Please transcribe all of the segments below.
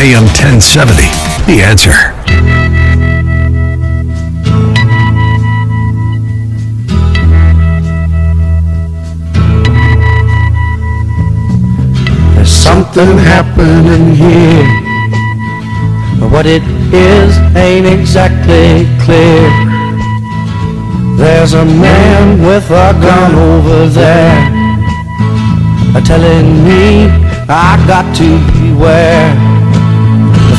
AM 1070. The answer. There's something happening here. But what it is ain't exactly clear. There's a man with a gun over there telling me I got to beware.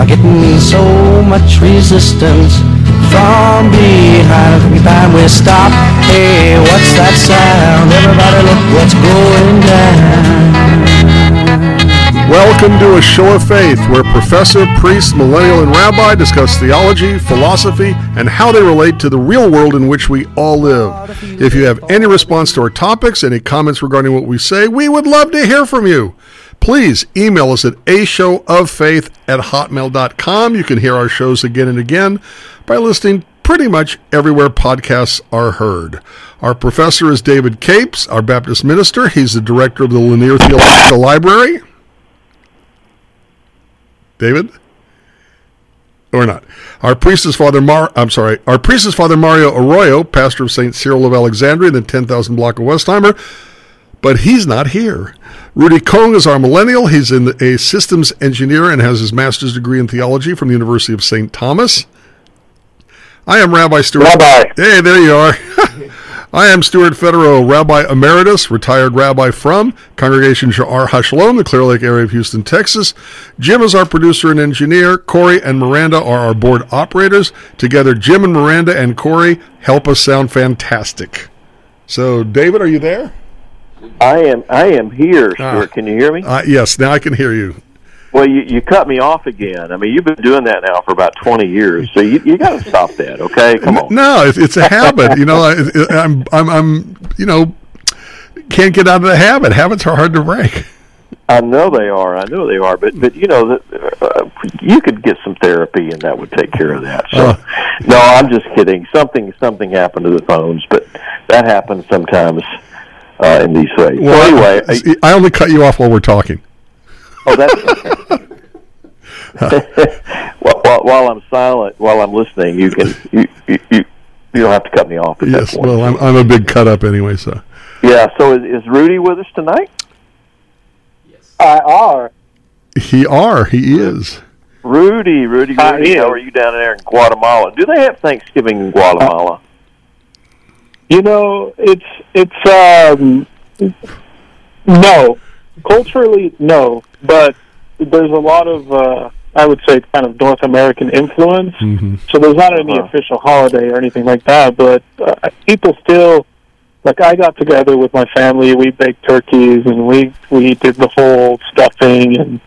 are getting so much resistance from behind. Every time we stop, hey, what's that sound? Everybody look what's going down. Welcome to a show of faith where professor, priest, millennial, and rabbi discuss theology, philosophy, and how they relate to the real world in which we all live. If you have any response to our topics, any comments regarding what we say, we would love to hear from you. Please email us at a show of faith at hotmail.com. You can hear our shows again and again by listening pretty much everywhere podcasts are heard. Our professor is David Capes, our Baptist minister. He's the director of the Lanier Theological Library. David? Or not. Our priest is Father Mar I'm sorry. Our priest is Father Mario Arroyo, pastor of St. Cyril of Alexandria the 10,000 block of Westheimer, but he's not here. Rudy Kong is our millennial. He's in a systems engineer and has his master's degree in theology from the University of St. Thomas. I am Rabbi Stuart. Rabbi. Hey, there you are. I am Stuart Federow, Rabbi Emeritus, retired rabbi from Congregation Sha'ar HaShalom, the Clear Lake area of Houston, Texas. Jim is our producer and engineer. Corey and Miranda are our board operators. Together, Jim and Miranda and Corey help us sound fantastic. So, David, are you there? I am. I am here. Stuart. Can you hear me? Uh, yes, now I can hear you. Well, you, you cut me off again. I mean, you've been doing that now for about twenty years, so you you got to stop that. Okay, come on. No, it's, it's a habit. you know, I, I'm, I'm, I'm, you know, can't get out of the habit. Habits are hard to break. I know they are. I know they are. But but you know that uh, you could get some therapy, and that would take care of that. So, no, I'm just kidding. Something something happened to the phones, but that happens sometimes uh, in these ways. so anyway, I, I only cut you off while we're talking. oh, that's okay. while, while, while I'm silent, while I'm listening, you can you you you, you don't have to cut me off. At Yes, that point. well, I'm, I'm a big cut up anyway, so. Yeah. So is, is Rudy with us tonight? Yes. I are. He are, he is. Rudy, Rudy, I Rudy. How are you down there in Guatemala? Do they have Thanksgiving in Guatemala? You know, it's it's um no. Culturally no, but there's a lot of uh I would say kind of North American influence. hmm So there's not any Uh-huh. official holiday or anything like that, but uh, people still like I got together with my family, we baked turkeys and we we did the whole stuffing and,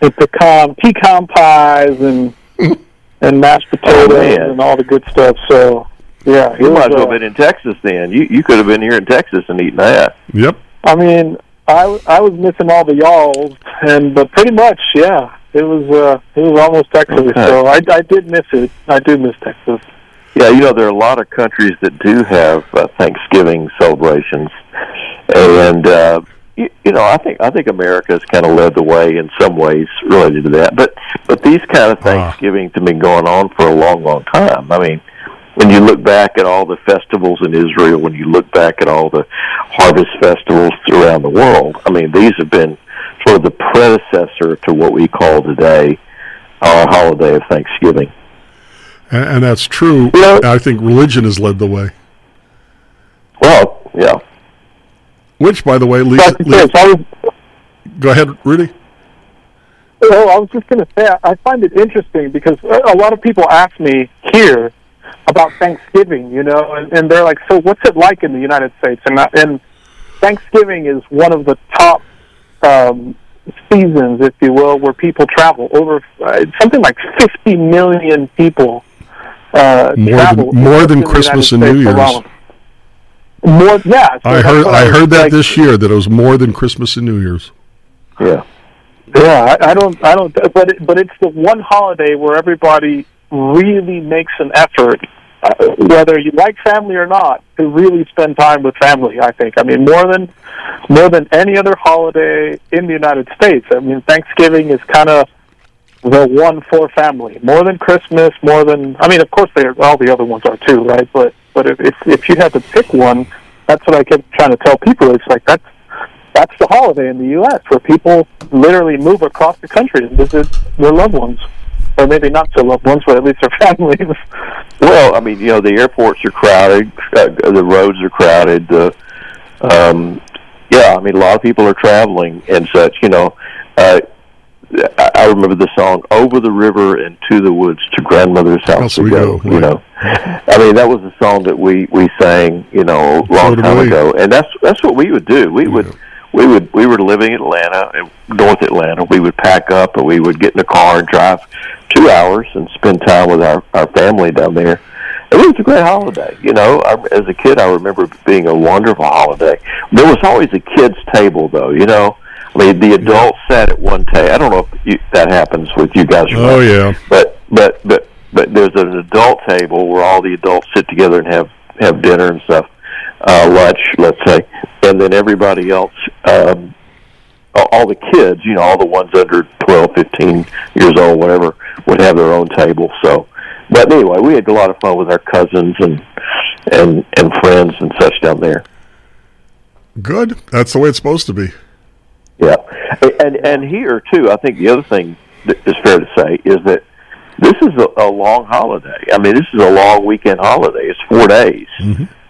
and pecan pecan pies and and mashed potatoes Oh, and all the good stuff. So yeah, You it might as well uh, have been in Texas then. You you could have been here in Texas and eaten that. Yep. I mean, I I was missing all the y'alls, and but pretty much, yeah, it was uh it was almost Texas. Okay. So I I did miss it. I do miss Texas. Yeah, you know there are a lot of countries that do have uh, Thanksgiving celebrations, and uh, you, you know I think I think America has kind of led the way in some ways related to that. But but these kind of Ah. Thanksgivings have been going on for a long, long time. I mean, when you look back at all the festivals in Israel, when you look back at all the harvest festivals around the world, I mean these have been sort of the predecessor to what we call today our holiday of Thanksgiving. And, and that's true. You know- I think religion has led the way. Well, yeah. Which, by the way, leads, leads, I was go ahead, Rudy. well, I was just going to say I I find it interesting because a a lot of people ask me here about Thanksgiving, you know, and, and they're like, "So, what's it like in the United States?" And I, and Thanksgiving is one of the top um, seasons, if you will, where people travel. Over uh, something like 50 million people uh, More travel. than, more than Christmas and New Year's. alone. More, yeah. so I heard I heard that like- this year that it was more than Christmas and New Year's. Yeah. Yeah, I, I don't, I don't, but it, but it's the one holiday where everybody really makes an effort, whether you like family or not, to really spend time with family. I think. I mean, more than more than any other holiday in the United States. I mean, Thanksgiving is kind of the one for family, more than Christmas, more than. I mean, of course, they are, all the other ones are too, right? But but if if, if you had to pick one, that's what I kept trying to tell people. It's like that's that's the holiday in the U.S. where people literally move across the country and visit their loved ones, or maybe not their loved ones, but at least their families. Well, I mean, you know, the airports are crowded, uh, the roads are crowded. The, um, yeah, I mean, a lot of people are traveling and such. You know, uh, I, I remember the song "Over the River and to the Woods to Grandmother's House, House we we go." go, You right. know, I mean, that was a song that we we sang, you know, a long So did time ago, and that's that's what we would do. We would. We would we were living in Atlanta, North Atlanta. We would pack up, and we would get in the car and drive two hours and spend time with our our family down there. It was a great holiday. You know, I, as a kid, I remember being a wonderful holiday. There was always a kids' table, though. You know, I mean, the adults sat at one table. I don't know if you, that happens with you guys. or Oh not. yeah. But but but but there's an adult table where all the adults sit together and have have dinner and stuff, uh, lunch, let's say, and then everybody else, um, all the kids, you know, all the ones under twelve, fifteen years old, whatever, would have their own table. So, but anyway, we had a lot of fun with our cousins and and and friends and such down there. Good. That's the way it's supposed to be. Yeah, and and here too, I think the other thing that is fair to say is that this is a, a long holiday. I mean, this is a long weekend holiday. It's four days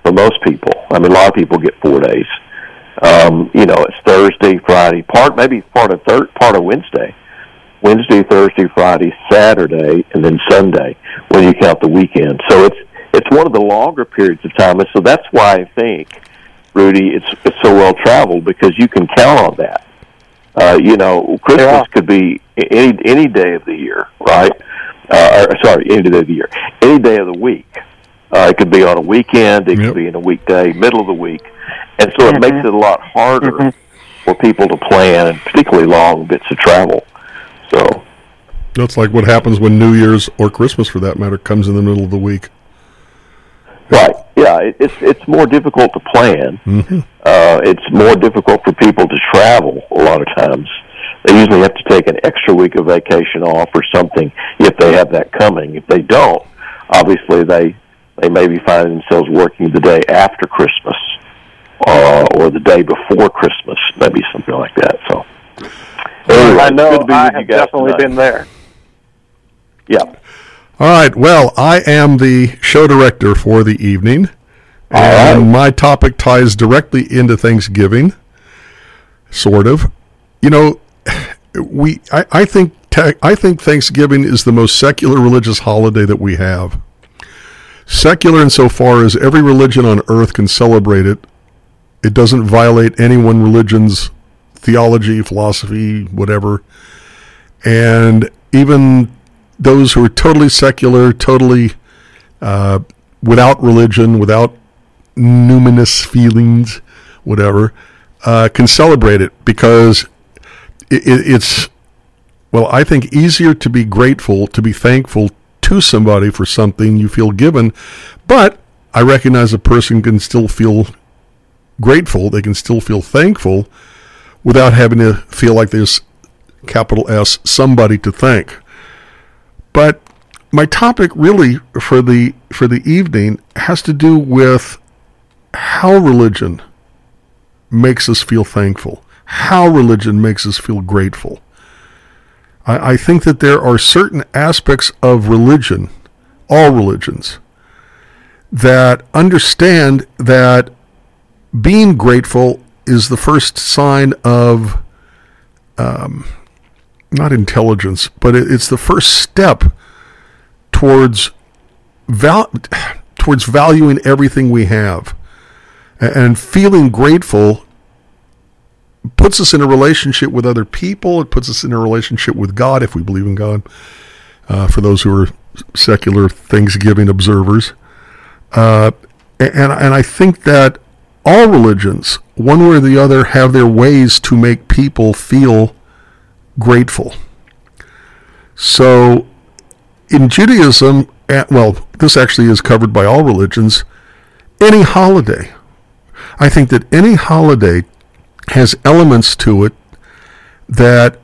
for most people. I mean, a lot of people get four days. Um, you know, it's Thursday, Friday, part maybe part of third part of Wednesday, Wednesday, Thursday, Friday, Saturday, and then Sunday when you count the weekend. So it's it's one of the longer periods of time, and so that's why I think, Rudy, it's it's so well traveled because you can count on that. Uh, you know, Christmas Yeah. could be any any day of the year, right? Uh, or, sorry, any day of the year, any day of the week. Uh, it could be on a weekend. It Yep. could be in a weekday, middle of the week, and so it makes it a lot harder for people to plan, and particularly long bits of travel. So, That's like what happens when New Year's or Christmas, for that matter, comes in the middle of the week. right, yeah, it, it's it's more difficult to plan. Uh, it's more difficult for people to travel a lot of times. They usually have to take an extra week of vacation off or something if they have that coming. If they don't, obviously they they may be finding themselves working the day after Christmas uh, or the day before Christmas, maybe something like that. So, anyway, I know good to be I you have definitely tonight. been there. Yeah. All right. Well, I am the show director for the evening. And my topic ties directly into Thanksgiving, sort of. You know, we I, I think ta- I think Thanksgiving is the most secular religious holiday that we have. Secular insofar as every religion on earth can celebrate it. It doesn't violate any one religion's theology, philosophy, whatever. And even those who are totally secular, totally uh, without religion, without numinous feelings, whatever, uh, can celebrate it because it, it, it's, well, I think easier to be grateful, to be thankful to somebody for something you feel given, but I recognize a person can still feel grateful, they can still feel thankful without having to feel like there's capital S somebody to thank. But my topic really for the for the evening has to do with how religion makes us feel thankful, how religion makes us feel grateful. I, I think that there are certain aspects of religion, all religions, that understand that being grateful is the first sign of um, not intelligence, but it, it's the first step towards val- towards valuing everything we have, and feeling grateful puts us in a relationship with other people. It puts us in a relationship with God if we believe in God. Uh, for those who are secular Thanksgiving observers, uh, and and I think that all religions, one way or the other, have their ways to make people feel grateful. So, in Judaism, well, this actually is covered by all religions. Any holiday, I think that any holiday has elements to it that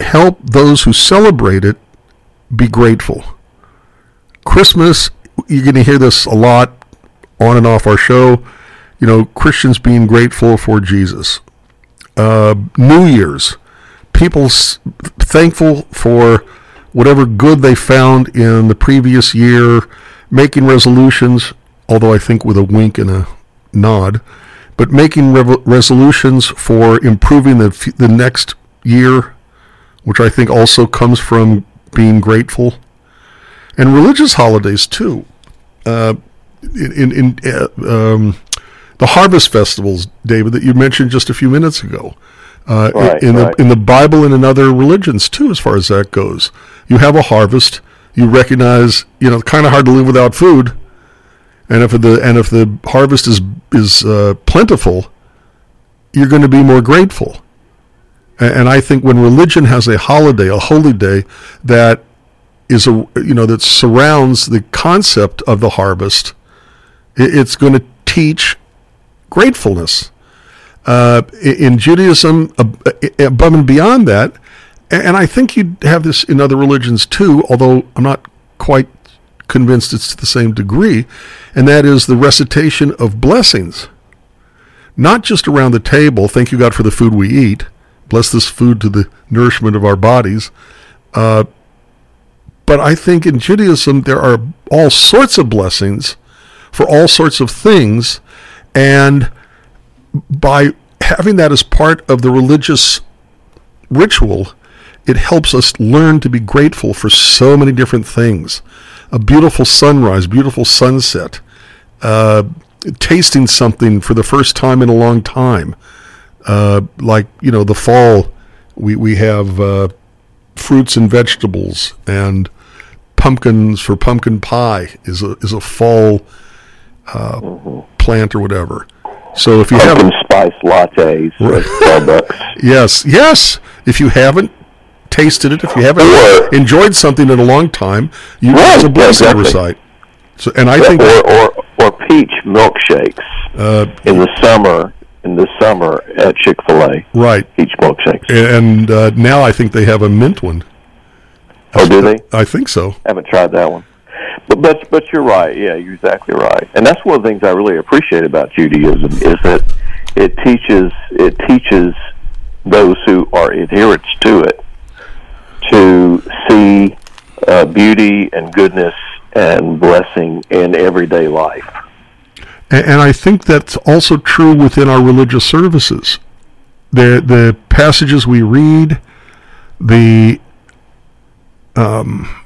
help those who celebrate it be grateful. Christmas, you're going to hear this a lot on and off our show. You know, Christians being grateful for Jesus. Uh, New Year's, people thankful for whatever good they found in the previous year, making resolutions, although I think with a wink and a nod, but making rev- resolutions for improving the, f- the next year, which I think also comes from being grateful. And religious holidays, too. Uh, in in, in uh, um, the harvest festivals, David, that you mentioned just a few minutes ago. Uh, Right, in the right. in the Bible and in other religions too, as far as that goes, you have a harvest. You recognize, you know, kind of hard to live without food, and if the and if the harvest is is uh, plentiful, you're going to be more grateful. A- And I think when religion has a holiday, a holy day that is a you know that surrounds the concept of the harvest, i- it's going to teach gratefulness. Uh, in Judaism, ab- above and beyond that, and I think you'd have this in other religions too, although I'm not quite convinced it's to the same degree, and that is the recitation of blessings. Not just around the table, thank you God for the food we eat, bless this food to the nourishment of our bodies. Uh, but I think in Judaism there are all sorts of blessings for all sorts of things, and by having that as part of the religious ritual, it helps us learn to be grateful for so many different things. A beautiful sunrise, beautiful sunset, uh, tasting something for the first time in a long time. Uh, like, you know, the fall, we, we have uh, fruits and vegetables, and pumpkins for pumpkin pie is a, is a fall uh, plant or whatever. So if you haven't, spice lattes at Starbucks. Yes, yes. If you haven't tasted it, if you haven't Or- enjoyed something in a long time, you Right, it's a blessing exactly. recite. So, and I think or, or or peach milkshakes uh, in the summer in the summer at Chick Fil A. right, Peach milkshakes. and uh, now I think they have a mint one. Oh, do they? I think so. I Haven't tried that one. But but but you're right. Yeah, you're exactly right. And that's one of the things I really appreciate about Judaism is that it teaches it teaches those who are adherents to it to see uh, beauty and goodness and blessing in everyday life. And, and I think that's also true within our religious services. The the passages we read, the um,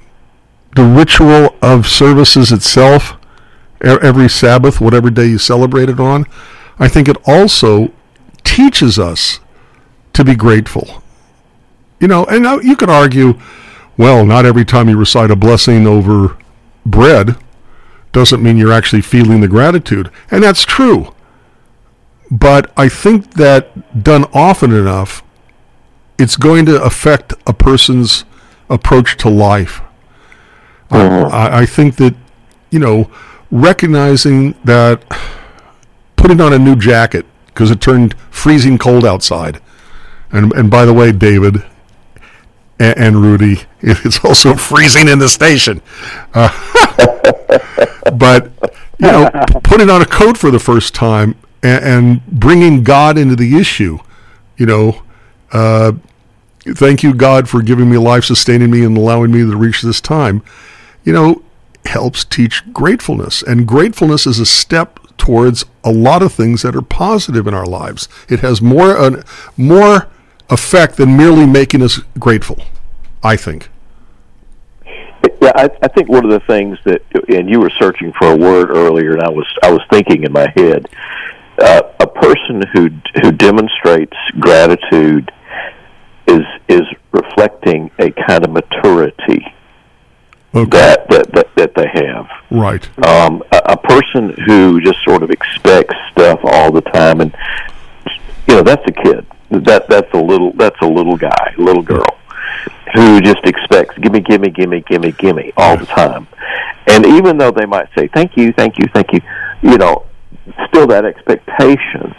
the ritual of services itself, every Sabbath, whatever day you celebrate it on, I think it also teaches us to be grateful. You know, and now you could argue, well, not every time you recite a blessing over bread doesn't mean you're actually feeling the gratitude. And that's true. But I think that done often enough, it's going to affect a person's approach to life. I, uh-huh. I, I think that, you know, recognizing that putting on a new jacket because it turned freezing cold outside. And, and by the way, David and, and Rudy, it's also freezing in the station. Uh, but you know, putting on a coat for the first time and, and bringing God into the issue, you know, uh, thank you God for giving me life, sustaining me, and allowing me to reach this time, you know, helps teach gratefulness, and gratefulness is a step towards a lot of things that are positive in our lives. It has more an, more effect than merely making us grateful. I think. Yeah, I, I think one of the things that, and you were searching for a word earlier, and I was I was thinking in my head. uh, a person who who demonstrates gratitude is is reflecting a kind of maturity Okay. that that that, that they have. Right. Um, a, a person who just sort of expects stuff all the time, and you know that's a kid. That that's a little that's a little guy, little girl, who just expects gimme, gimme, gimme, gimme, gimme all the time. And even though they might say thank you, thank you, thank you, you know, still that expectation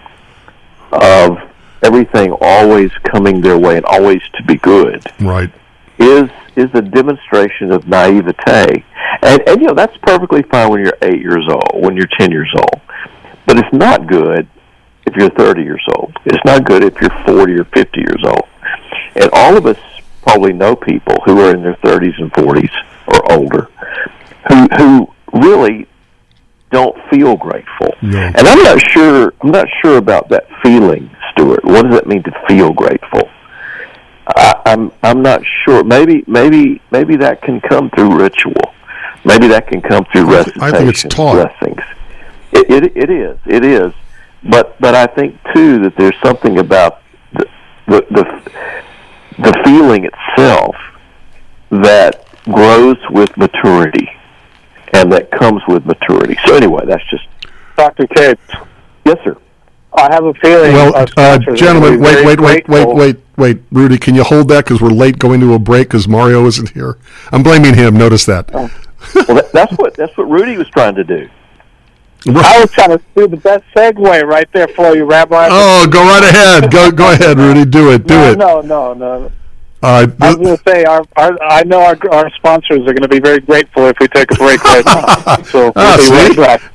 of everything always coming their way and always to be good Right. is is a demonstration of naivete, and and you know that's perfectly fine when you're eight years old, when you're ten years old, but it's not good if you're thirty years old. It's not good if you're forty or fifty years old, and all of us probably know people who are in their thirties and forties or older, who who really don't feel grateful, No. and I'm not sure I'm not sure about that feeling, Stuart. What does it mean to feel grateful? I, I'm I'm not sure. Maybe maybe maybe that can come through ritual. Maybe that can come through thi- I think it's taught. blessings. It, it it is it is, but but I think too that there's something about the the the, the feeling itself that grows with maturity, and that comes with maturity. So anyway, that's just Dr. Capes, yes, sir. I have a feeling. Well, uh, gentlemen, gonna wait, wait, wait, wait, wait, wait. Rudy, can you hold that because we're late going to a break because Mario isn't here? I'm blaming him. Notice that. Well, that, that's what that's what Rudy was trying to do. I was trying to do the best segue right there for you, Rabbi. Oh, go right ahead. Go, go ahead, Rudy. Do it. Do no, it. no, no, no. Uh, I was going to say, our, our, I know our, our sponsors are going to be very grateful if we take a break right now. So Ah, we'll be right back.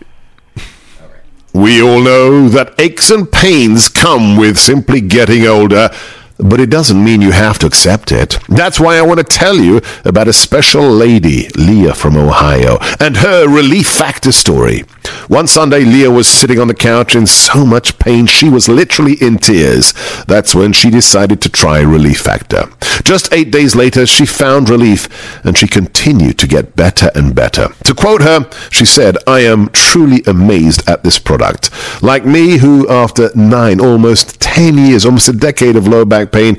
We all know that aches and pains come with simply getting older, but it doesn't mean you have to accept it. That's why I want to tell you about a special lady, Leah from Ohio, and her relief factor story. One Sunday, Leah was sitting on the couch in so much pain she was literally in tears. That's when she decided to try Relief Factor. Just eight days later, she found relief, and she continued to get better and better. To quote her, she said, I am truly amazed at this product. Like me, who after nine, almost 10 years, almost a decade of low back pain,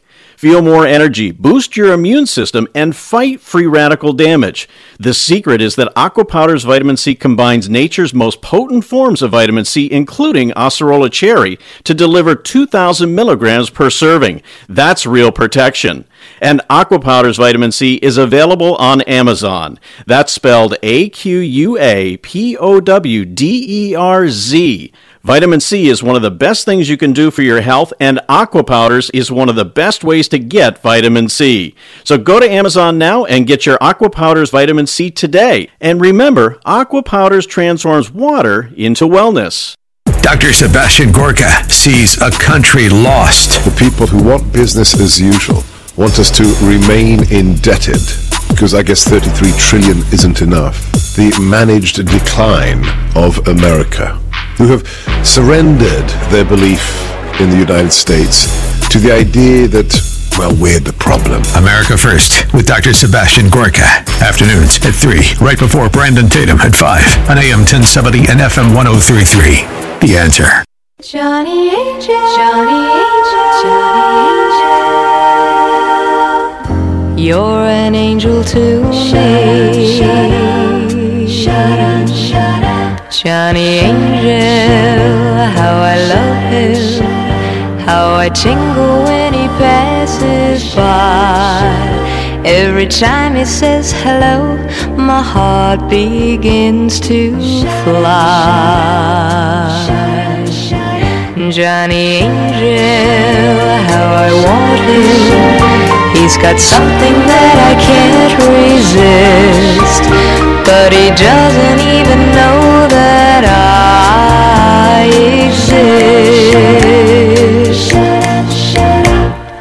Feel more energy, boost your immune system, and fight free radical damage. The secret is that Aqua Powder's vitamin C combines nature's most potent forms of vitamin C, including Acerola cherry, to deliver 2,000 milligrams per serving. That's real protection. And Aqua Powder's vitamin C is available on Amazon. That's spelled A Q U A P O W D E R Z. Vitamin C is one of the best things you can do for your health, and Aqua Powders is one of the best ways to get vitamin C. So go to Amazon now and get your Aqua Powders vitamin C today. And remember, Aqua Powders transforms water into wellness. Dr. Sebastian Gorka sees a country lost. The people who want business as usual want us to remain indebted because I guess 33 trillion isn't enough. The managed decline of America, who have surrendered their belief in the United States to the idea that, well, we're the problem. America First with Dr. Sebastian Gorka. Afternoons at 3, right before Brandon Tatum at 5 on AM 1070 and FM 1033. The answer. Johnny Angel, Johnny Angel, Johnny Angel. You're an angel to me. Shut up, shut up, Johnny Angel, how I love him, how I tingle when he passes by. Every time he says hello, my heart begins to fly. Johnny Angel, how I want him. He's got something that I can't resist, but he doesn't even know that I exist.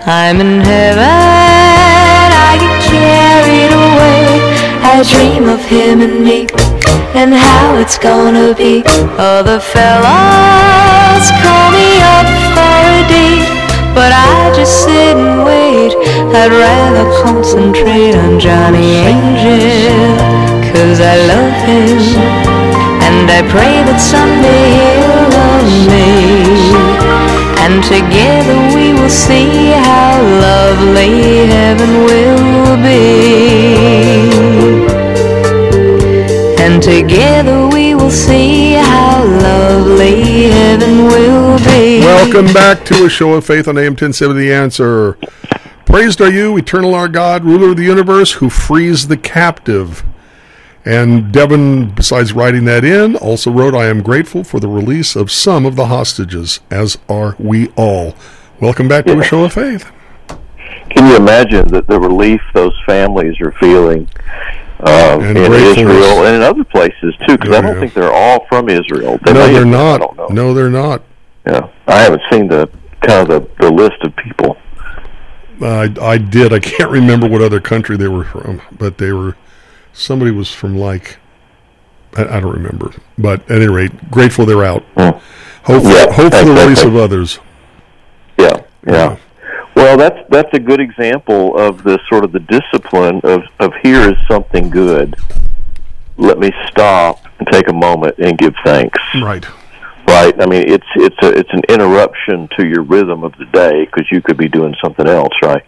I'm in heaven, I get carried away. I dream of him and me and how it's gonna be. The fellas call me up for a date, but I just sit and wait. I'd rather concentrate on Johnny Angel, cause I love him, and I pray that someday he'll love me. And together we will see how lovely heaven will be. And together we will see how lovely heaven will be. Welcome back to a show of faith on AM 1070 The Answer. Praised are you, eternal our God, ruler of the universe, who frees the captive. And Devin, besides writing that in, also wrote, I am grateful for the release of some of the hostages, as are we all. Welcome back to a show of faith. Can you imagine that the relief those families are feeling uh, in. Israel and in other places too? Because I Oh, don't yeah. think they're all from Israel. They No, they're have been, I not. No, they're not. Yeah, I haven't seen the kind of the, the list of people. I, I did. I can't remember what other country they were from, but they were. Somebody was from like. I, I don't remember, but at any rate, grateful they're out. Mm. Hope, Yeah, hope for the release of others. Yeah, yeah. Well, that's that's a good example of the sort of the discipline of of here is something good. Let me stop and take a moment and give thanks. Right. Right. I mean, it's it's a it's an interruption to your rhythm of the day because you could be doing something else, right?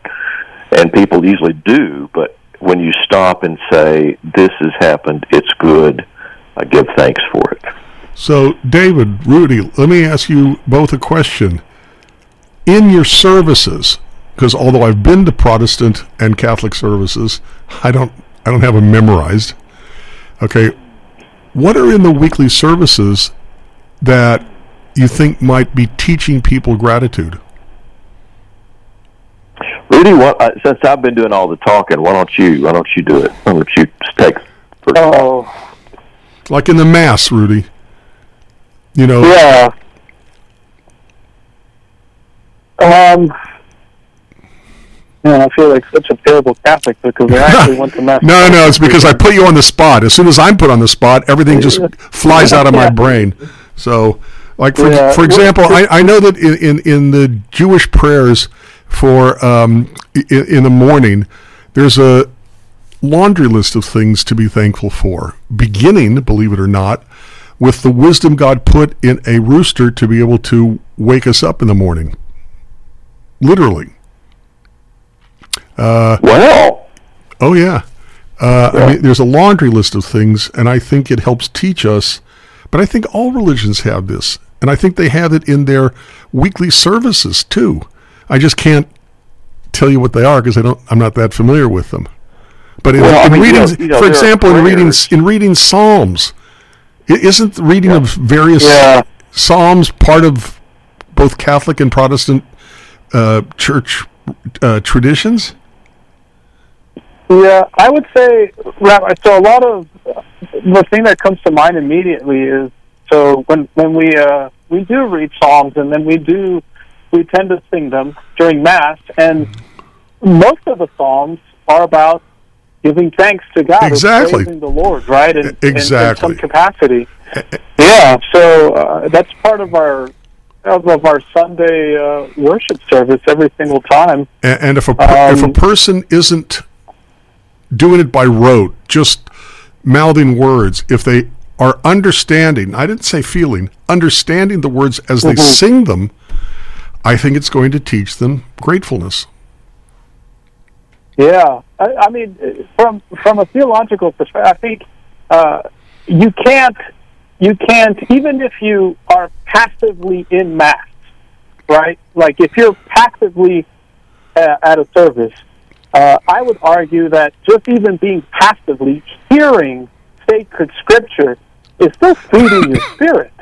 And people usually do, but when you stop and say, "This has happened. It's good," I give thanks for it. So, David, Rudy, let me ask you both a question. In your services, because although I've been to Protestant and Catholic services, I don't I don't have them memorized. Okay, what are in the weekly services that you think might be teaching people gratitude? Rudy, what, uh, since I've been doing all the talking, why don't you why don't you do it? Why don't you just take? Oh, Like in the Mass, Rudy. You know, yeah. Um, man, I feel like such a terrible Catholic because I actually went to mass. No, no, it's because I put you on the spot. As soon as I'm put on the spot, everything just flies out of my brain. So, like for Yeah. for example, I, I know that in, in, in the Jewish prayers for um, in, in the morning, there's a laundry list of things to be thankful for. Beginning, believe it or not, with the wisdom God put in a rooster to be able to wake us up in the morning. Literally. Well, Oh yeah. Uh, I mean, there's a laundry list of things, and I think it helps teach us. But I think all religions have this, and I think they have it in their weekly services too. I just can't tell you what they are because I don't. I'm not that familiar with them. But in, Well, I in mean, you reading, know- you know, for example, in reading in reading Psalms, isn't the reading of various Yeah. Psalms part of both Catholic and Protestant uh, church uh, traditions? Yeah, I would say, So a lot of the thing that comes to mind immediately is so when when we uh, we do read psalms and then we do we tend to sing them during mass, and most of the psalms are about giving thanks to God, Exactly. praising the Lord, right? In, in- Exactly. in some capacity. Yeah, so uh, that's part of our of, our Sunday uh, worship service every single time. And, and if a per- if a Um, person isn't doing it by rote, just mouthing words, if they are understanding, I didn't say feeling, understanding the words as they Mhm. sing them, I think it's going to teach them gratefulness. Yeah, I, I mean, from from a theological perspective, I think uh, you can't you can't even if you are passively in mass, right? Like if you're passively uh, at a service, uh, I would argue that just even being passively hearing sacred scripture is still feeding your spirit,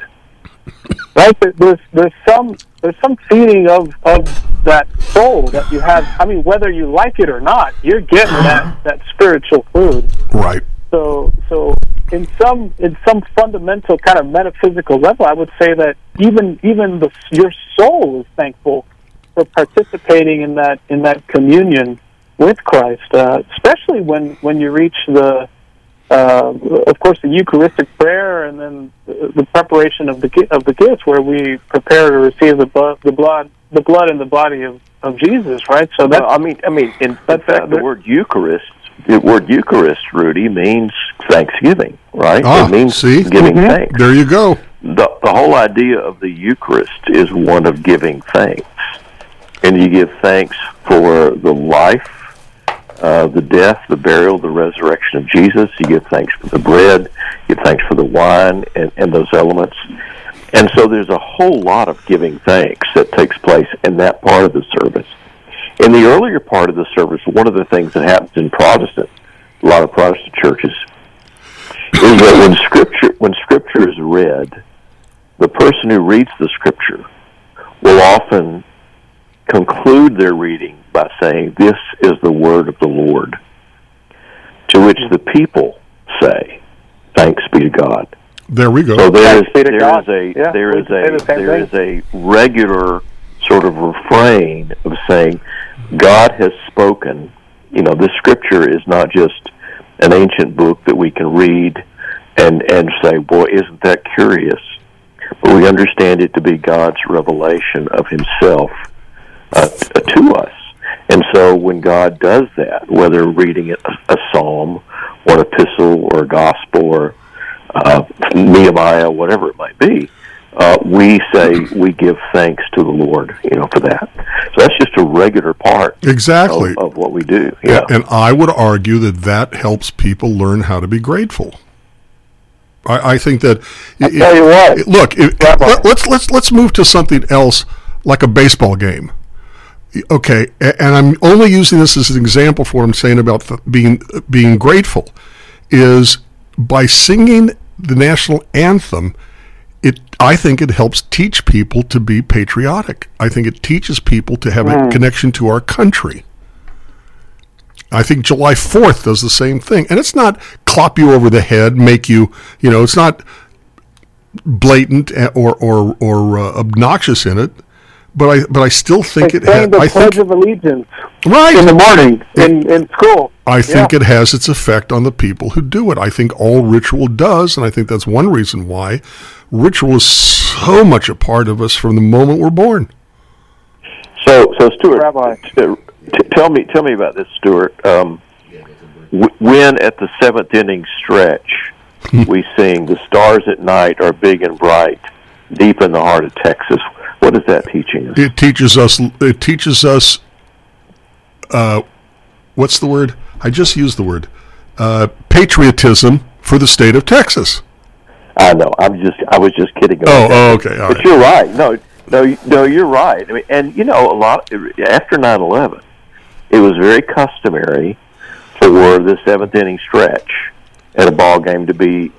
right? There's there's some there's some feeding of of that soul that you have. I mean, whether you like it or not, you're getting that that spiritual food. Right. So so in some in some fundamental kind of metaphysical level, I would say that even even the your soul is thankful for participating in that in that communion with Christ, uh, especially when when you reach the uh, of course, the Eucharistic prayer, and then the, the preparation of the of the gifts, where we prepare to receive the blood, the blood, the blood and the body of, of Jesus. Right. So that well, I mean, I mean, in, in fact, uh, the word Eucharist, the word Eucharist, Rudy, means Thanksgiving. Right. Ah, it means see? giving mm-hmm. thanks. There you go. The the whole idea of the Eucharist is one of giving thanks, and you give thanks for the life uh, the death, the burial, the resurrection of Jesus. You give thanks for the bread, you give thanks for the wine and, and those elements. And so there's a whole lot of giving thanks that takes place in that part of the service. In the earlier part of the service, one of the things that happens in Protestant, a lot of Protestant churches, is that when scripture when scripture is read, the person who reads the scripture will often conclude their reading by saying, This is the word of the Lord. To which the people say, Thanks be to God. There we go. So there is, there is a yeah, there is a the there is a regular sort of refrain of saying God has spoken. You know, this scripture is not just an ancient book that we can read and and say, "Boy, isn't that curious?" But we understand it to be God's revelation of Himself uh, to us. And so when God does that, whether reading a, a psalm or an epistle or a gospel or uh, Nehemiah, whatever it might be, uh, we say we give thanks to the Lord, you know, for that. So that's just a regular part, exactly, of, of what we do. Yeah, and I would argue that that helps people learn how to be grateful. I, I think that. I'll tell you what. Look, let, let's let's let's move to something else, like a baseball game okay, and I'm only using this as an example for what I'm saying about being being grateful, is by singing the national anthem. It, I think it helps teach people to be patriotic. I think it teaches people to have mm. a connection to our country. I think July 4th does the same thing. And it's not clop you over the head, make you, you know, it's not blatant or, or, or uh, obnoxious in it but I but I still think it has. The I Pledge think, of Allegiance, right in the morning in, in school. I think yeah. it has its effect on the people who do it. I think all ritual does, and I think that's one reason why ritual is so much a part of us from the moment we're born. So, so Stuart, Rabbi. T- tell me, tell me about this, Stuart. Um, w- when at the seventh inning stretch, we sing "The stars at night are big and bright, deep in the heart of Texas." What is that teaching us? It teaches us. It teaches us. Uh, what's the word? I just used the word. Uh, patriotism for the state of Texas. I know. I'm just. I was just kidding. oh, oh, okay. All but right. you're right. No, no, no. You're right. I mean, and you know, a lot after 9/11, it was very customary for the seventh inning stretch at a ball game to be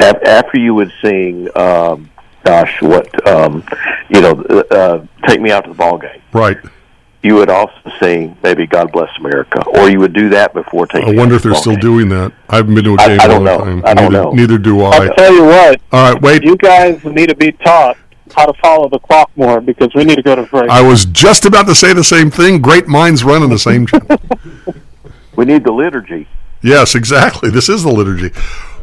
after you would sing. Um, gosh, what um, you know, uh, take me out to the ball game. Right. You would also sing maybe "God Bless America," or you would do that before taking. I wonder if they're still game. doing that. I haven't been to a game I, I don't in a know. time. I don't neither, know. Neither do I. I'll tell you what. All right, wait. You guys need to be taught how to follow the clock more because we need to go to break. I was just about to say the same thing. Great minds run in the same channel. we need the liturgy. Yes, exactly. This is the liturgy.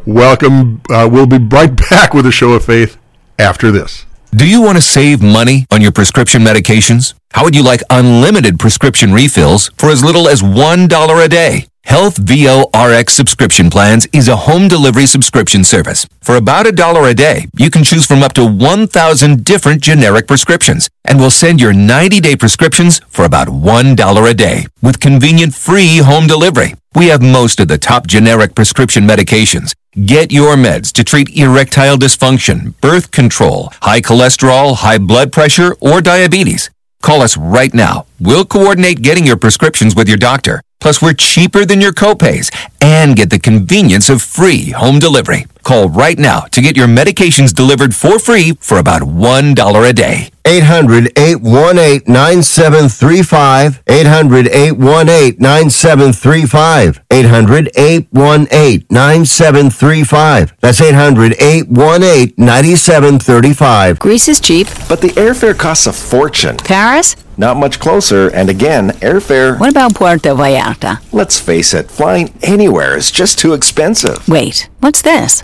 Welcome. Uh, we'll be right back with a show of faith after this. Do you want to save money on your prescription medications? How would you like unlimited prescription refills for as little as $1 a day? Health VO RX subscription plans is a home delivery subscription service. For about a dollar a day, you can choose from up to 1,000 different generic prescriptions and will send your 90-day prescriptions for about $1 a day with convenient free home delivery. We have most of the top generic prescription medications. Get your meds to treat erectile dysfunction, birth control, high cholesterol, high blood pressure, or diabetes. Call us right now. We'll coordinate getting your prescriptions with your doctor Plus, we're cheaper than your copays and get the convenience of free home delivery. Call right now to get your medications delivered for free for about $1 a day. 800 818 9735. 800 818 9735. 800 818 9735. That's 800 818 9735. Greece is cheap. But the airfare costs a fortune. Paris? Not much closer, and again, airfare. What about Puerto Vallarta? Let's face it, flying anywhere is just too expensive. Wait, what's this?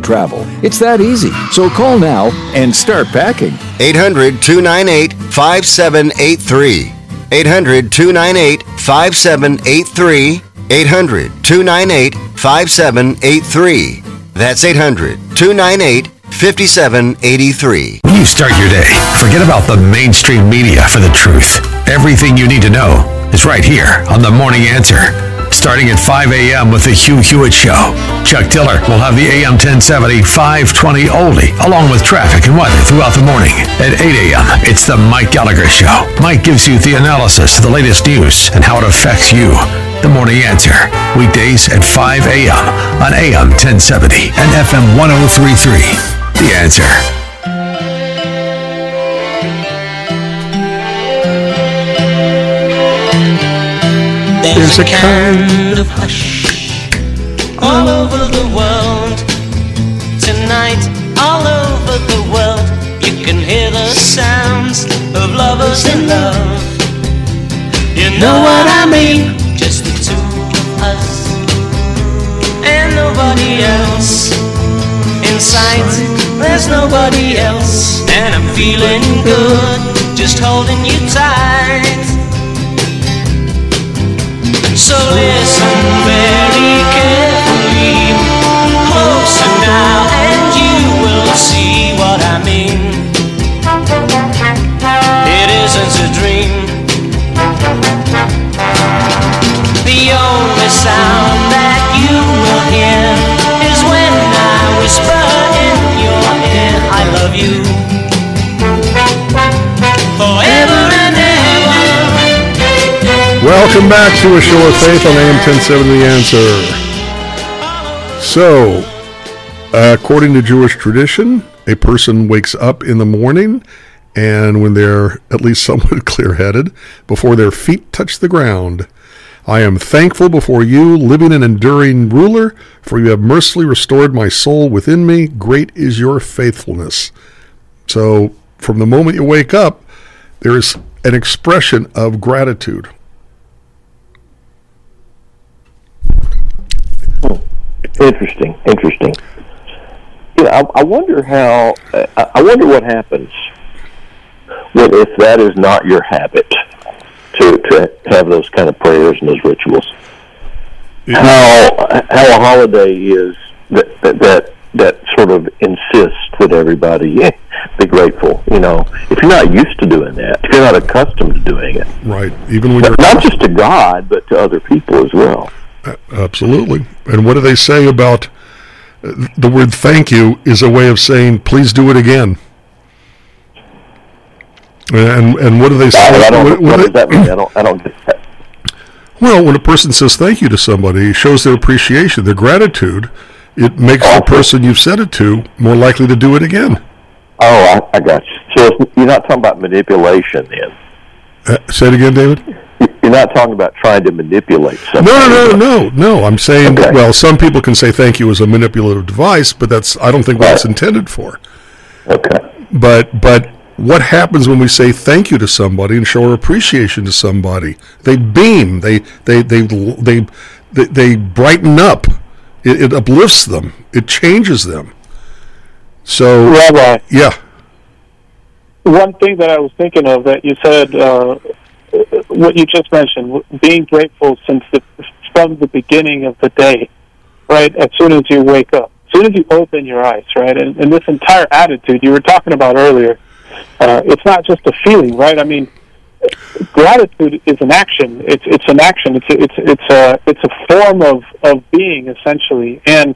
travel. It's that easy. So call now and start packing. 800 298 5783. 800 298 5783. 800 298 5783. That's 800 298 5783. When you start your day, forget about the mainstream media for the truth. Everything you need to know is right here on The Morning Answer. Starting at 5 a.m. with the Hugh Hewitt Show. Chuck Diller will have the AM 1070 520 oldie, along with traffic and weather throughout the morning. At 8 a.m., it's the Mike Gallagher Show. Mike gives you the analysis of the latest news and how it affects you. The Morning Answer, weekdays at 5 a.m. on AM 1070 and FM 1033. The Answer. There's a kind of hush all over the world. Tonight, all over the world, you can hear the sounds of lovers in love. You know what I mean? Just the two of us and nobody else. In sight, there's nobody else, and I'm feeling good, just holding you tight. So listen very carefully, closer now, and you will see what I mean. It isn't a dream. The only sound that you will hear is when I whisper in your ear, I love you. Welcome back to a show of faith on AM 1070 The Answer. So, according to Jewish tradition, a person wakes up in the morning and when they're at least somewhat clear headed, before their feet touch the ground, I am thankful before you, living and enduring ruler, for you have mercifully restored my soul within me. Great is your faithfulness. So, from the moment you wake up, there is an expression of gratitude. Interesting, interesting. You know, I, I wonder how. Uh, I wonder what happens when if that is not your habit to to have those kind of prayers and those rituals. How how a holiday is that that that, that sort of insists that everybody eh, be grateful. You know, if you're not used to doing that, if you're not accustomed to doing it, Right. Even when you're not just to God but to other people as well. Absolutely. And what do they say about the word thank you is a way of saying please do it again. And and what do they say? I, don't. what- What, what does that mean? I don't. I don't get that. Well, when a person says thank you to somebody, it shows their appreciation, their gratitude. It makes the person you've said it to more likely to do it again. Oh, I, I got you. So you're not talking about manipulation then. Uh, say it again, David. You're not talking about trying to manipulate somebody. No, no, no, no, no. I'm saying, well, some people can say thank you as a manipulative device, but that's I don't think what it's intended for. Okay. But but what happens when we say thank you to somebody and show our appreciation to somebody? They beam. They they they they they, they brighten up. It, it uplifts them. It changes them. So Rabbi. yeah. One thing that I was thinking of that you said uh, uh, what you just mentioned, being grateful since the from the beginning of the day, right? As soon as you wake up, as soon as you open your eyes, right? And, and this entire attitude you were talking about earlier, uh, it's not just a feeling, right? I mean, gratitude is an action. It's it's an action. It's a, it's it's a it's a form of of being essentially, and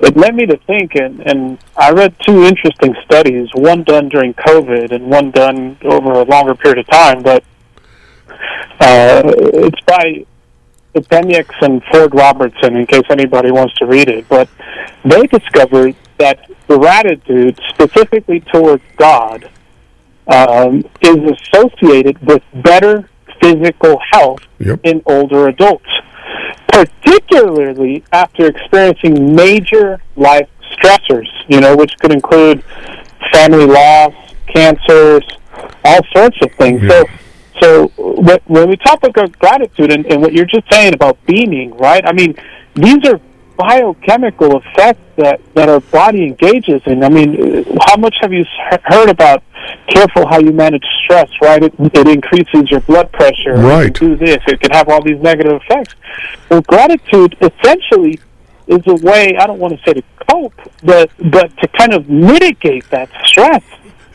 it led me to think. And and I read two interesting studies, one done during COVID and one done over a longer period of time. But uh, it's by the and Ford Robertson, in case anybody wants to read it. But they discovered that gratitude, specifically towards God, um, is associated with better physical health Yep. in older adults, particularly after experiencing major life stressors, you know, which could include family loss, cancers, all sorts of things. So, so when, we talk about gratitude and, and what you're just saying about beaming, right? I mean, these are biochemical effects that, that our body engages in. I mean, how much have you heard about careful how you manage stress, right? It, it increases your blood pressure. Right. do this. It can have all these negative effects. Well, gratitude essentially is a way, I don't want to say to cope, but, but to kind of mitigate that stress.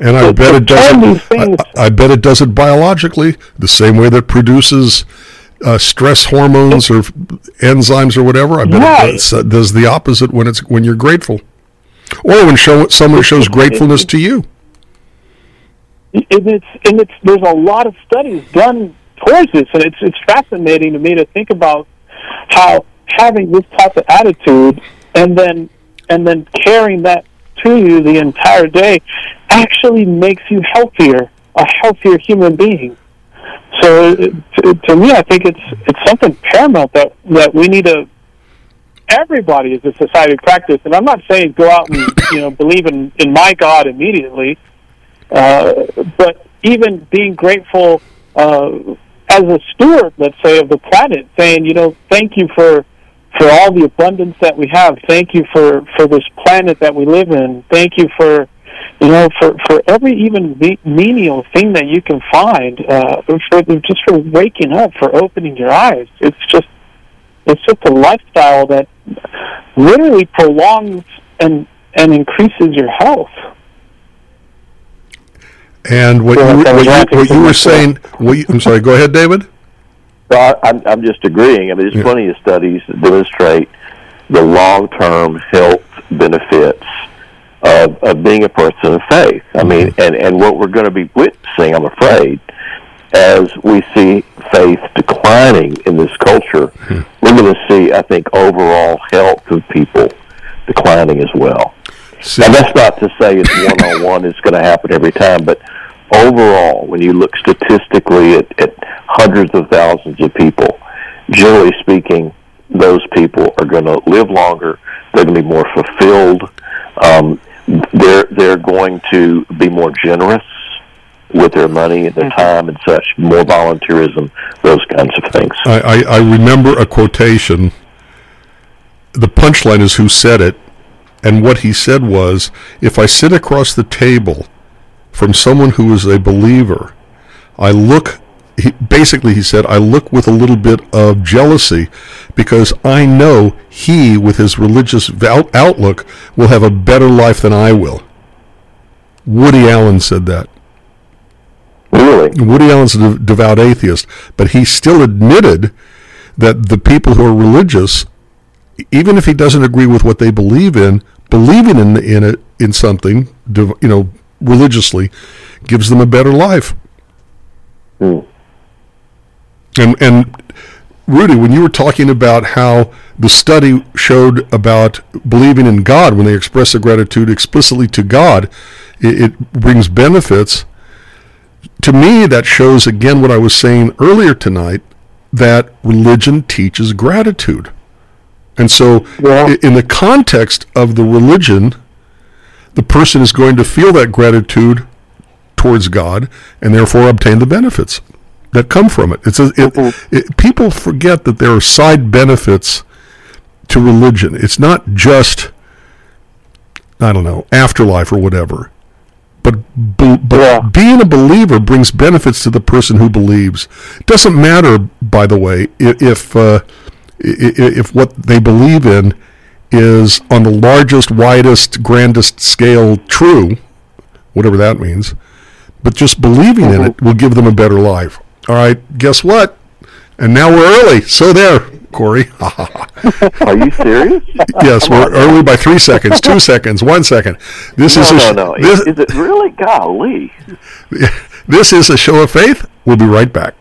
And I bet it does turn it. I, I bet it does it biologically, the same way that produces uh, stress hormones or enzymes or whatever. I bet Right. it does, uh, does the opposite when it's when you're grateful, or when show, someone shows gratefulness to you. and it's and it's there's a lot of studies done towards this, and it's it's fascinating to me to think about how having this type of attitude and then and then carrying that to you the entire day actually makes you healthier, a healthier human being. So to, to me, I think it's it's something paramount that that we need to everybody as a society practice. And I'm not saying go out and you know believe in in my God immediately. Uh, but even being grateful uh, as a steward, let's say, of the planet, saying, you know, thank you for for all the abundance that we have. Thank you for for this planet that we live in. Thank you for you know for for every even menial thing that you can find. Uh, for just for waking up, for opening your eyes. It's just it's just a lifestyle that literally prolongs and and increases your health. And what you, what you, what you were saying, what you, I'm sorry. Go ahead, David. Well, I, I'm, I'm just agreeing. I mean, there's plenty of studies that demonstrate the long-term health benefits of, of being a person of faith. I mean, and, and what we're going to be witnessing, I'm afraid, as we see faith declining in this culture, hmm. we're going to see, I think, overall health of people declining as well. and that's not to say it's one-on-one it's going to happen every time, but overall, when you look statistically at, at hundreds of thousands of people, generally speaking, those people are going to live longer. They're going to be more fulfilled. Um, they're they're going to be more generous with their money and their time and such. More volunteerism, those kinds of things. I, I, I remember a quotation. The punchline is who said it, and what he said was, "If I sit across the table from someone who is a believer, I look." He, basically, he said, "I look with a little bit of jealousy because I know he, with his religious val- outlook, will have a better life than I will." Woody Allen said that. Really? Woody Allen's a de- devout atheist, but he still admitted that the people who are religious, even if he doesn't agree with what they believe in, believing in in it in something, you know, religiously, gives them a better life. And and Rudy, when you were talking about how the study showed about believing in God when they express their gratitude explicitly to God, it, it brings benefits. To me, that shows again what I was saying earlier tonight that religion teaches gratitude. And so, i- in the context of the religion, the person is going to feel that gratitude towards God and therefore obtain the benefits that come from it. It's a, it, it, people forget that there are side benefits to religion. It's not just I don't know afterlife or whatever. But, be, but being a believer brings benefits to the person who believes. It doesn't matter, by the way, if uh, if what they believe in is on the largest, widest, grandest scale true, whatever that means. But just believing in it mm-hmm. will give them a better life. All right, guess what? And now we're early. So there, Corey. Are you serious? yes, we're early by three seconds, two seconds, one second. This no, is a no, no. This, is, is it really? Golly. this is a show of faith. We'll be right back.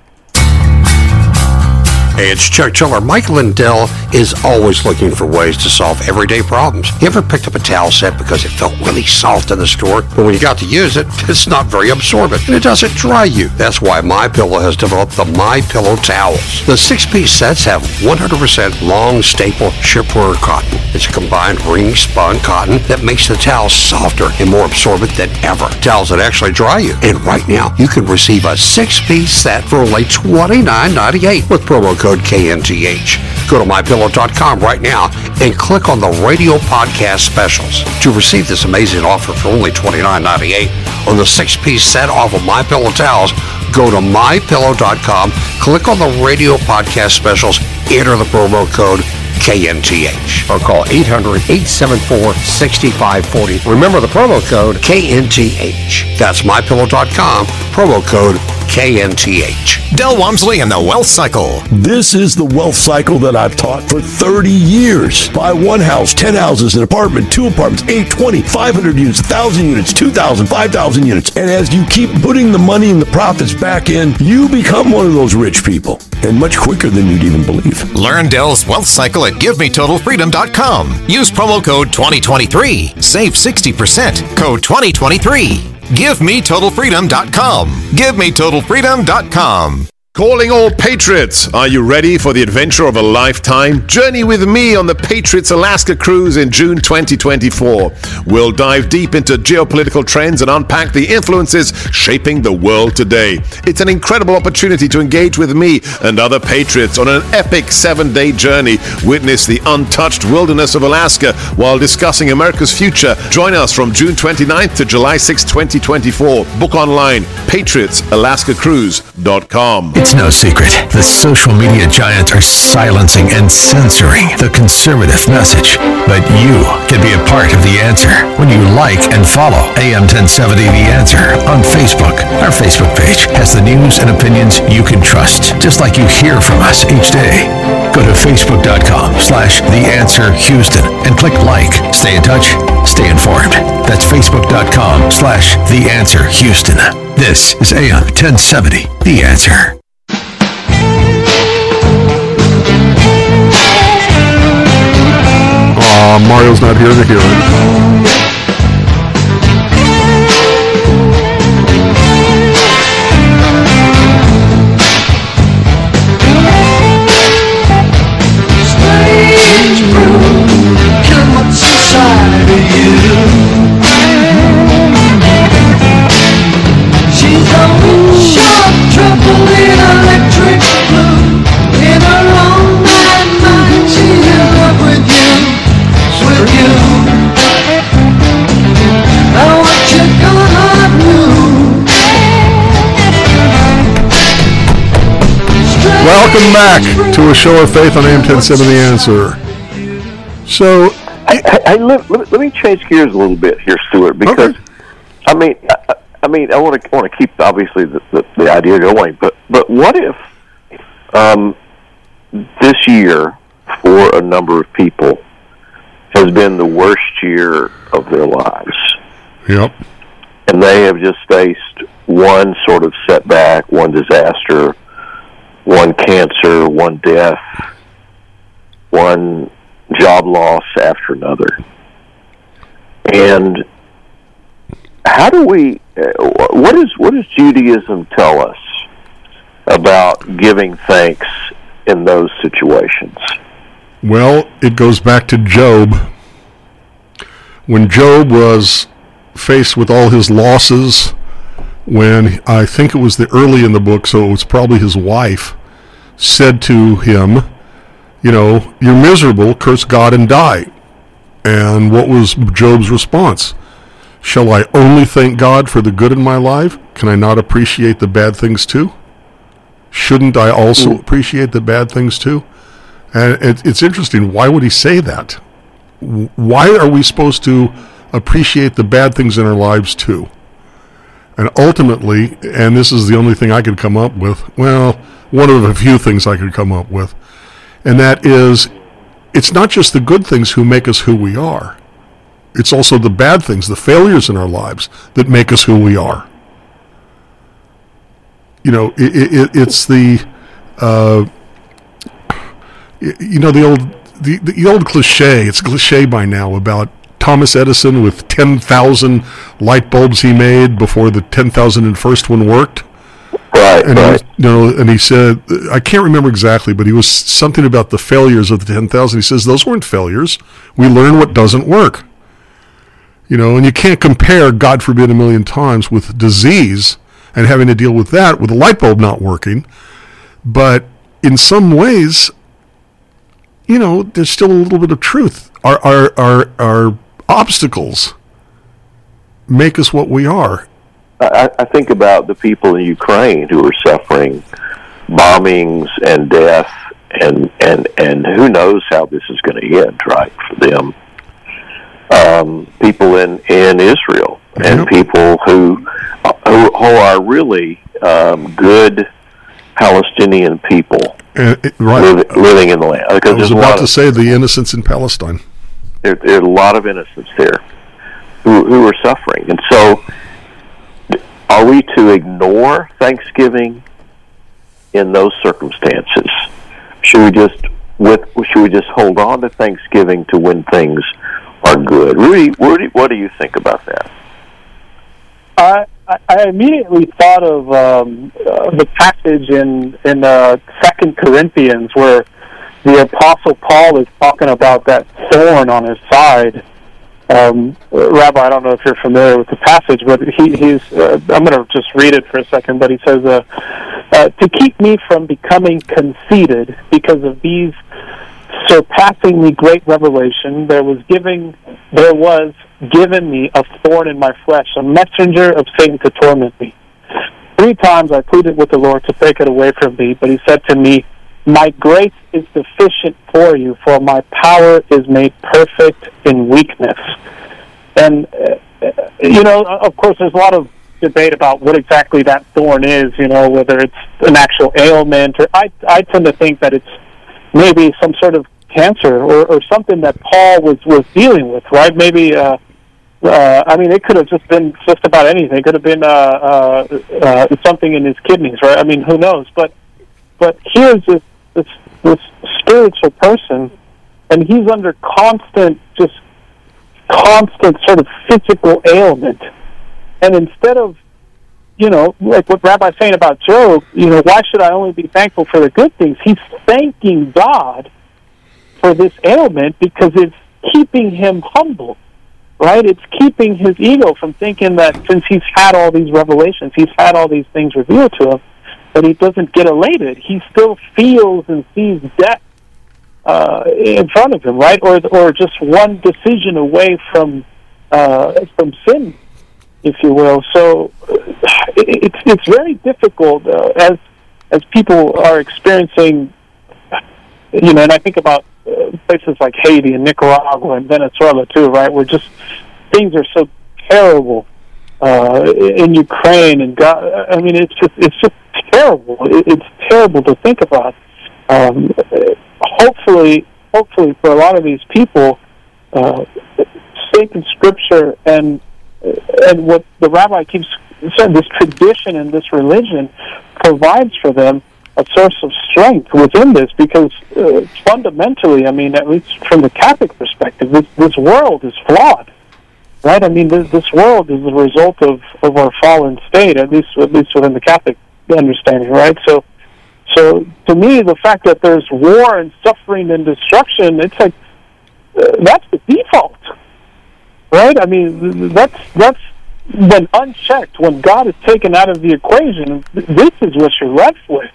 Hey, it's Chuck Chiller. Mike Lindell is always looking for ways to solve everyday problems. You ever picked up a towel set because it felt really soft in the store, but when you got to use it, it's not very absorbent and it doesn't dry you. That's why My Pillow has developed the My Pillow towels. The six-piece sets have 100% long staple shapewear cotton. It's a combined ring spun cotton that makes the towel softer and more absorbent than ever. Towels that actually dry you. And right now, you can receive a six-piece set for only $29.98 with promo code KNTH. Go to mypillow.com right now and click on the radio podcast specials to receive this amazing offer for only $29.98 on the six-piece set off of My Pillow towels. Go to mypillow.com, click on the radio podcast specials, enter the promo code KNTH or call 800-874-6540. Remember the promo code KNTH. That's mypillow.com, promo code KNTH. Del Walmsley and the Wealth Cycle. This is the wealth cycle that I've taught for 30 years. Buy one house, 10 houses, an apartment, two apartments, 8, 20, 500 units, 1,000 units, 2,000, 5,000 units. And as you keep putting the money and the profits back in, you become one of those rich people. And much quicker than you'd even believe. Learn Del's Wealth Cycle at GiveMeTotalFreedom.com. Use promo code 2023. Save 60%. Code 2023. GiveMeTotalFreedom.com. GiveMeTotalFreedom.com. Calling all Patriots! Are you ready for the adventure of a lifetime? Journey with me on the Patriots Alaska cruise in June 2024. We'll dive deep into geopolitical trends and unpack the influences shaping the world today. It's an incredible opportunity to engage with me and other Patriots on an epic seven day journey. Witness the untouched wilderness of Alaska while discussing America's future. Join us from June 29th to July 6, 2024. Book online, patriotsalaskacruise.com. no secret. The social media giants are silencing and censoring the conservative message. But you can be a part of the answer when you like and follow AM 1070 The Answer on Facebook. Our Facebook page has the news and opinions you can trust, just like you hear from us each day. Go to facebook.com slash The Answer Houston and click like. Stay in touch, stay informed. That's facebook.com slash The Answer Houston. This is AM 1070 The Answer. Aw, Mario's not here to hear it. Welcome back to a show of faith on AM 1070 The Answer. So, Hey, hey, hey, let, let, me- let me change gears a little bit here, Stuart, because I mean, I, I mean, I want to want to keep obviously the, the, the idea going, but but what if um, this year for a number of people has been the worst year of their lives, yep. and they have just faced one sort of setback, one disaster, one cancer, one death, one job loss after another. And how do we? Uh, what is what does Judaism tell us about giving thanks in those situations? Well, it goes back to Job. When Job was faced with all his losses, when I think it was the early in the book, so it was probably his wife, said to him, You know, you're miserable, curse God and die. And what was Job's response? Shall I only thank God for the good in my life? Can I not appreciate the bad things too? Shouldn't I also mm. appreciate the bad things too? And it, it's interesting. Why would he say that? Why are we supposed to appreciate the bad things in our lives too? And ultimately, and this is the only thing I could come up with, well, one of a few things I could come up with, and that is it's not just the good things who make us who we are. It's also the bad things, the failures in our lives that make us who we are. You know, it, it, it's the, uh, you know, the old the, the old cliche. It's cliche by now about Thomas Edison with ten thousand light bulbs he made before the ten thousand and first one worked. Right, and right. He, you know, and he said, I can't remember exactly, but he was something about the failures of the ten thousand. He says those weren't failures. We learn what doesn't work. You know, and you can't compare, God forbid, a million times with disease and having to deal with that with a light bulb not working. But in some ways, you know, there's still a little bit of truth. Our our our, our obstacles make us what we are. I, I think about the people in Ukraine who are suffering bombings and death, and and and who knows how this is going to end, right, for them. Um, people in in Israel and people who who, who are really um, good Palestinian people Uh, it- right. living, living in the land. I was about of to say the innocents in Palestine. There, there are a lot of innocents there who, who are suffering. And so, are we to ignore Thanksgiving in those circumstances? Should we just with should we just hold on to Thanksgiving to when things are good? Rudy, you, what do you think about that? I I I immediately thought of um, uh, the passage in in uh, Second Corinthians where the Apostle Paul is talking about that thorn on his side. Um, Rabbi, I don't know if you're familiar with the passage, but he, he's. Uh, I'm going to just read it for a second. But he says, uh, uh, "To keep me from becoming conceited because of these surpassingly great revelation, there was giving, there was given me a thorn in my flesh, a messenger of Satan to torment me. Three times I pleaded with the Lord to take it away from me, but He said to me, My grace is sufficient for you, for my power is made perfect in weakness. And, uh, uh, you know, of course, there's a lot of debate about what exactly that thorn is, you know, whether it's an actual ailment, or I, I tend to think that it's maybe some sort of cancer or, or something that Paul was, was dealing with, right? Maybe, uh, uh, I mean, it could have just been just about anything. It could have been uh, uh, uh, something in his kidneys, right? I mean, who knows? But but here's this this, this spiritual person, and he's under constant, just constant sort of physical ailment. And instead of, you know, like what Rabbi's saying about Job, you know, why should I only be thankful for the good things? He's thanking God for this ailment because it's keeping him humble right? It's keeping his ego from thinking that since he's had all these revelations, he's had all these things revealed to him, that he doesn't get elated. He still feels and sees death uh, in front of him, right? Or or just one decision away from uh, from sin, if you will. So uh, it, it's it's very difficult uh, as as people are experiencing, you know. And I think about uh, places like Haiti and Nicaragua and Venezuela too, right? Where just things are so terrible uh, in Ukraine and God. I mean, it's just it's just terrible. It, it's terrible to think about. Um, hopefully, hopefully for a lot of these people, uh, sacred scripture and and what the rabbi keeps saying, this tradition and this religion provides for them a source of strength within this because uh, fundamentally, I mean, at least from the Catholic perspective, this, this world is flawed, right? I mean, this, this world is the result of, of our fallen state, at least at least within the Catholic understanding, right? So, so to me, the fact that there's war and suffering and destruction, it's like uh, that's the default, right? I mean, that's that's when unchecked, when God is taken out of the equation, this is what you're left with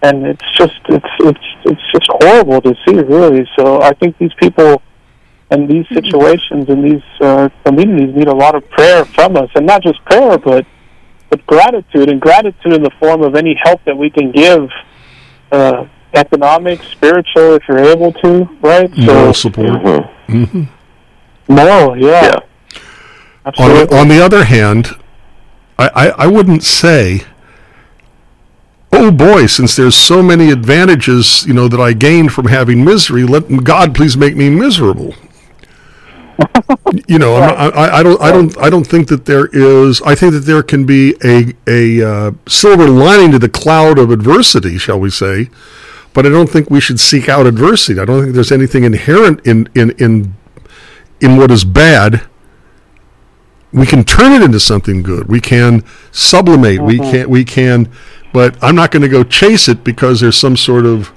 and it's just it's it's it's just horrible to see really so i think these people and these situations and these uh, communities need a lot of prayer from us, and not just prayer, but but gratitude, and gratitude in the form of any help that we can give, uh, economic, spiritual, if you're able to, right? Moral support. hmm Moral, yeah. On the, on the other hand, I, I, I wouldn't say, oh boy, since there's so many advantages, you know, that I gained from having misery, let God please make me miserable. You know, not- I, I don't, I don't, I don't think that there is. I think that there can be a a uh, silver lining to the cloud of adversity, shall we say? But I don't think we should seek out adversity. I don't think there's anything inherent in in in in what is bad we can turn it into something good. We can sublimate. We Mhm. can we can, but I'm not going to go chase it because there's some sort of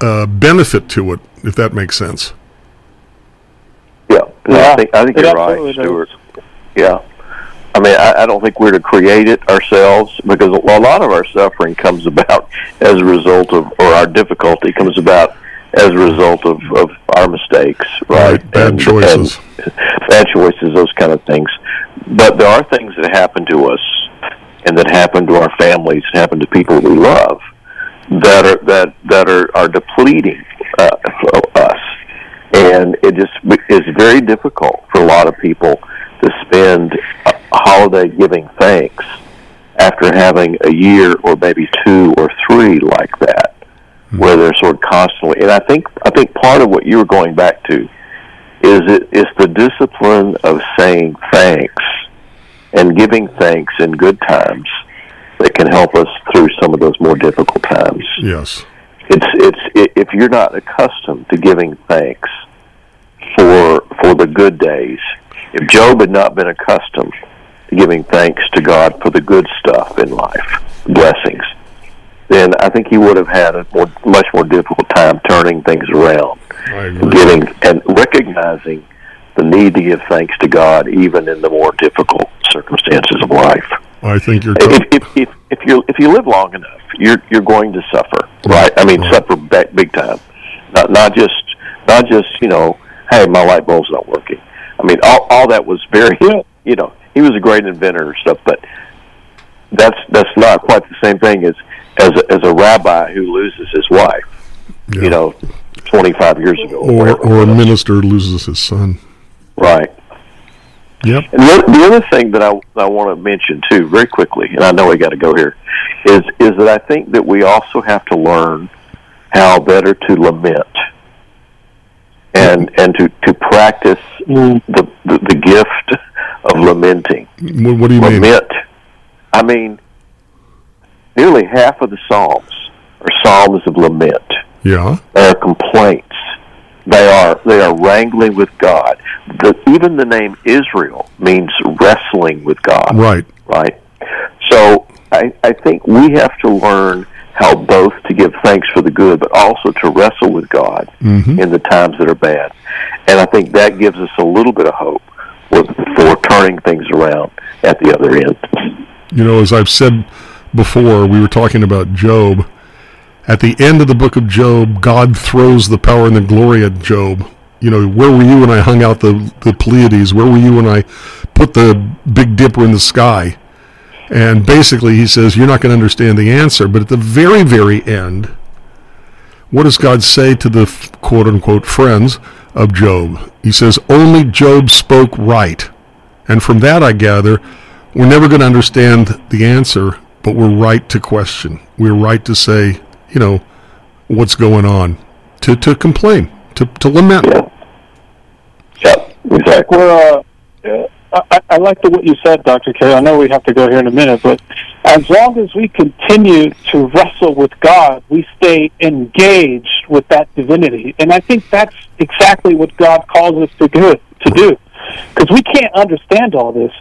uh, benefit to it, if that makes sense. Yeah, no, Yeah, I think I think you're right, absolutely does. Yeah, I mean, I, I don't think we're to create it ourselves because a lot of our suffering comes about as a result of, or our difficulty comes about as a result of, of our mistakes, right? Bad choices. and bad choices, those kind of things. But there are things that happen to us, and that happen to our families, and happen to people we love, that are that that are are depleting uh, us, and it just is very difficult for a lot of people to spend a holiday giving thanks after having a year or maybe two or three like that, where they're sort of constantly. And I think I think part of what you were going back to is it is the discipline of saying thanks and giving thanks in good times that can help us through some of those more difficult times. Yes. It's it's i if you're not accustomed to giving thanks for for the good days. If Job had not been accustomed to giving thanks to God for the good stuff in life, blessings, then I think he would have had a more, much more difficult time turning things around, giving and recognizing the need to give thanks to God even in the more difficult circumstances of life. I think you're. If, if, if, if you if you live long enough, you're you're going to suffer, right? I mean, suffer ba- big time. Not not just not just you know, hey, my light bulb's not working. I mean, all all that was very you know, he was a great inventor and stuff, but that's that's not quite the same thing as as a, as a rabbi who loses his wife. You know, twenty five years ago. or or a minister loses his son. Right. Yep. And the, the other thing that I, I want to mention too, very quickly, and I know we got to go here, is is that I think that we also have to learn how better to lament and and to to practice mm. the the, the gift of lamenting. What, what do you mean? Lament. I mean, nearly half of the psalms are psalms of lament. Yeah. They are complaints. They are they are wrangling with God. The, even the name Israel means wrestling with God. Right. Right. So I, I think we have to learn how both to give thanks for the good, but also to wrestle with God Mhm. in the times that are bad. And I think that gives us a little bit of hope for, for turning things around at the other end. You know, as I've said before, we were talking about Job. At the end of the book of Job, God throws the power and the glory at Job. You know, where were you when I hung out the, the Pleiades? Where were you when I put the Big Dipper in the sky? And basically, he says, You're not going to understand the answer. But at the very, very end, what does God say to the quote unquote friends of Job? He says, Only Job spoke right. And from that, I gather, we're never going to understand the answer, but we're right to question. We're right to say, you know, what's going on, to, to complain, to, to lament. Exactly. Well, uh, I, I like the, what you said, Dr. K. I know we have to go here in a minute, but as long as we continue to wrestle with God, we stay engaged with that divinity. And I think that's exactly what God calls us to do. To do. Because we can't understand all this,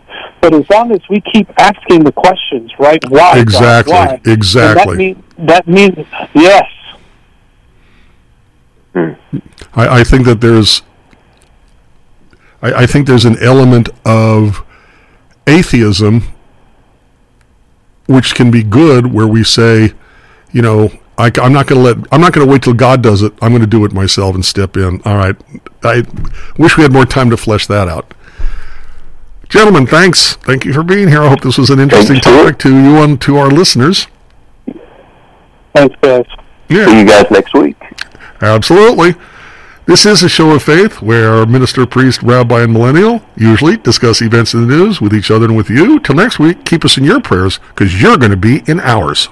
but as long as we keep asking the questions, right? Why? God? Exactly, Why? Exactly. That, mean, that means yes. Hmm. I, I think that there's I, I think there's an element of atheism which can be good where we say, you know, I, am not going to let. I'm not going to wait till God does it. I'm going to do it myself and step in. All right. I wish we had more time to flesh that out. Gentlemen, thanks. Thank you for being here. I hope this was an interesting topic to you and to our listeners. Thanks, guys. Yeah. See you guys next week. Absolutely. This is a show of faith where our minister, priest, rabbi, and millennial usually discuss events in the news with each other and with you. Till next week, keep us in your prayers because you're going to be in ours.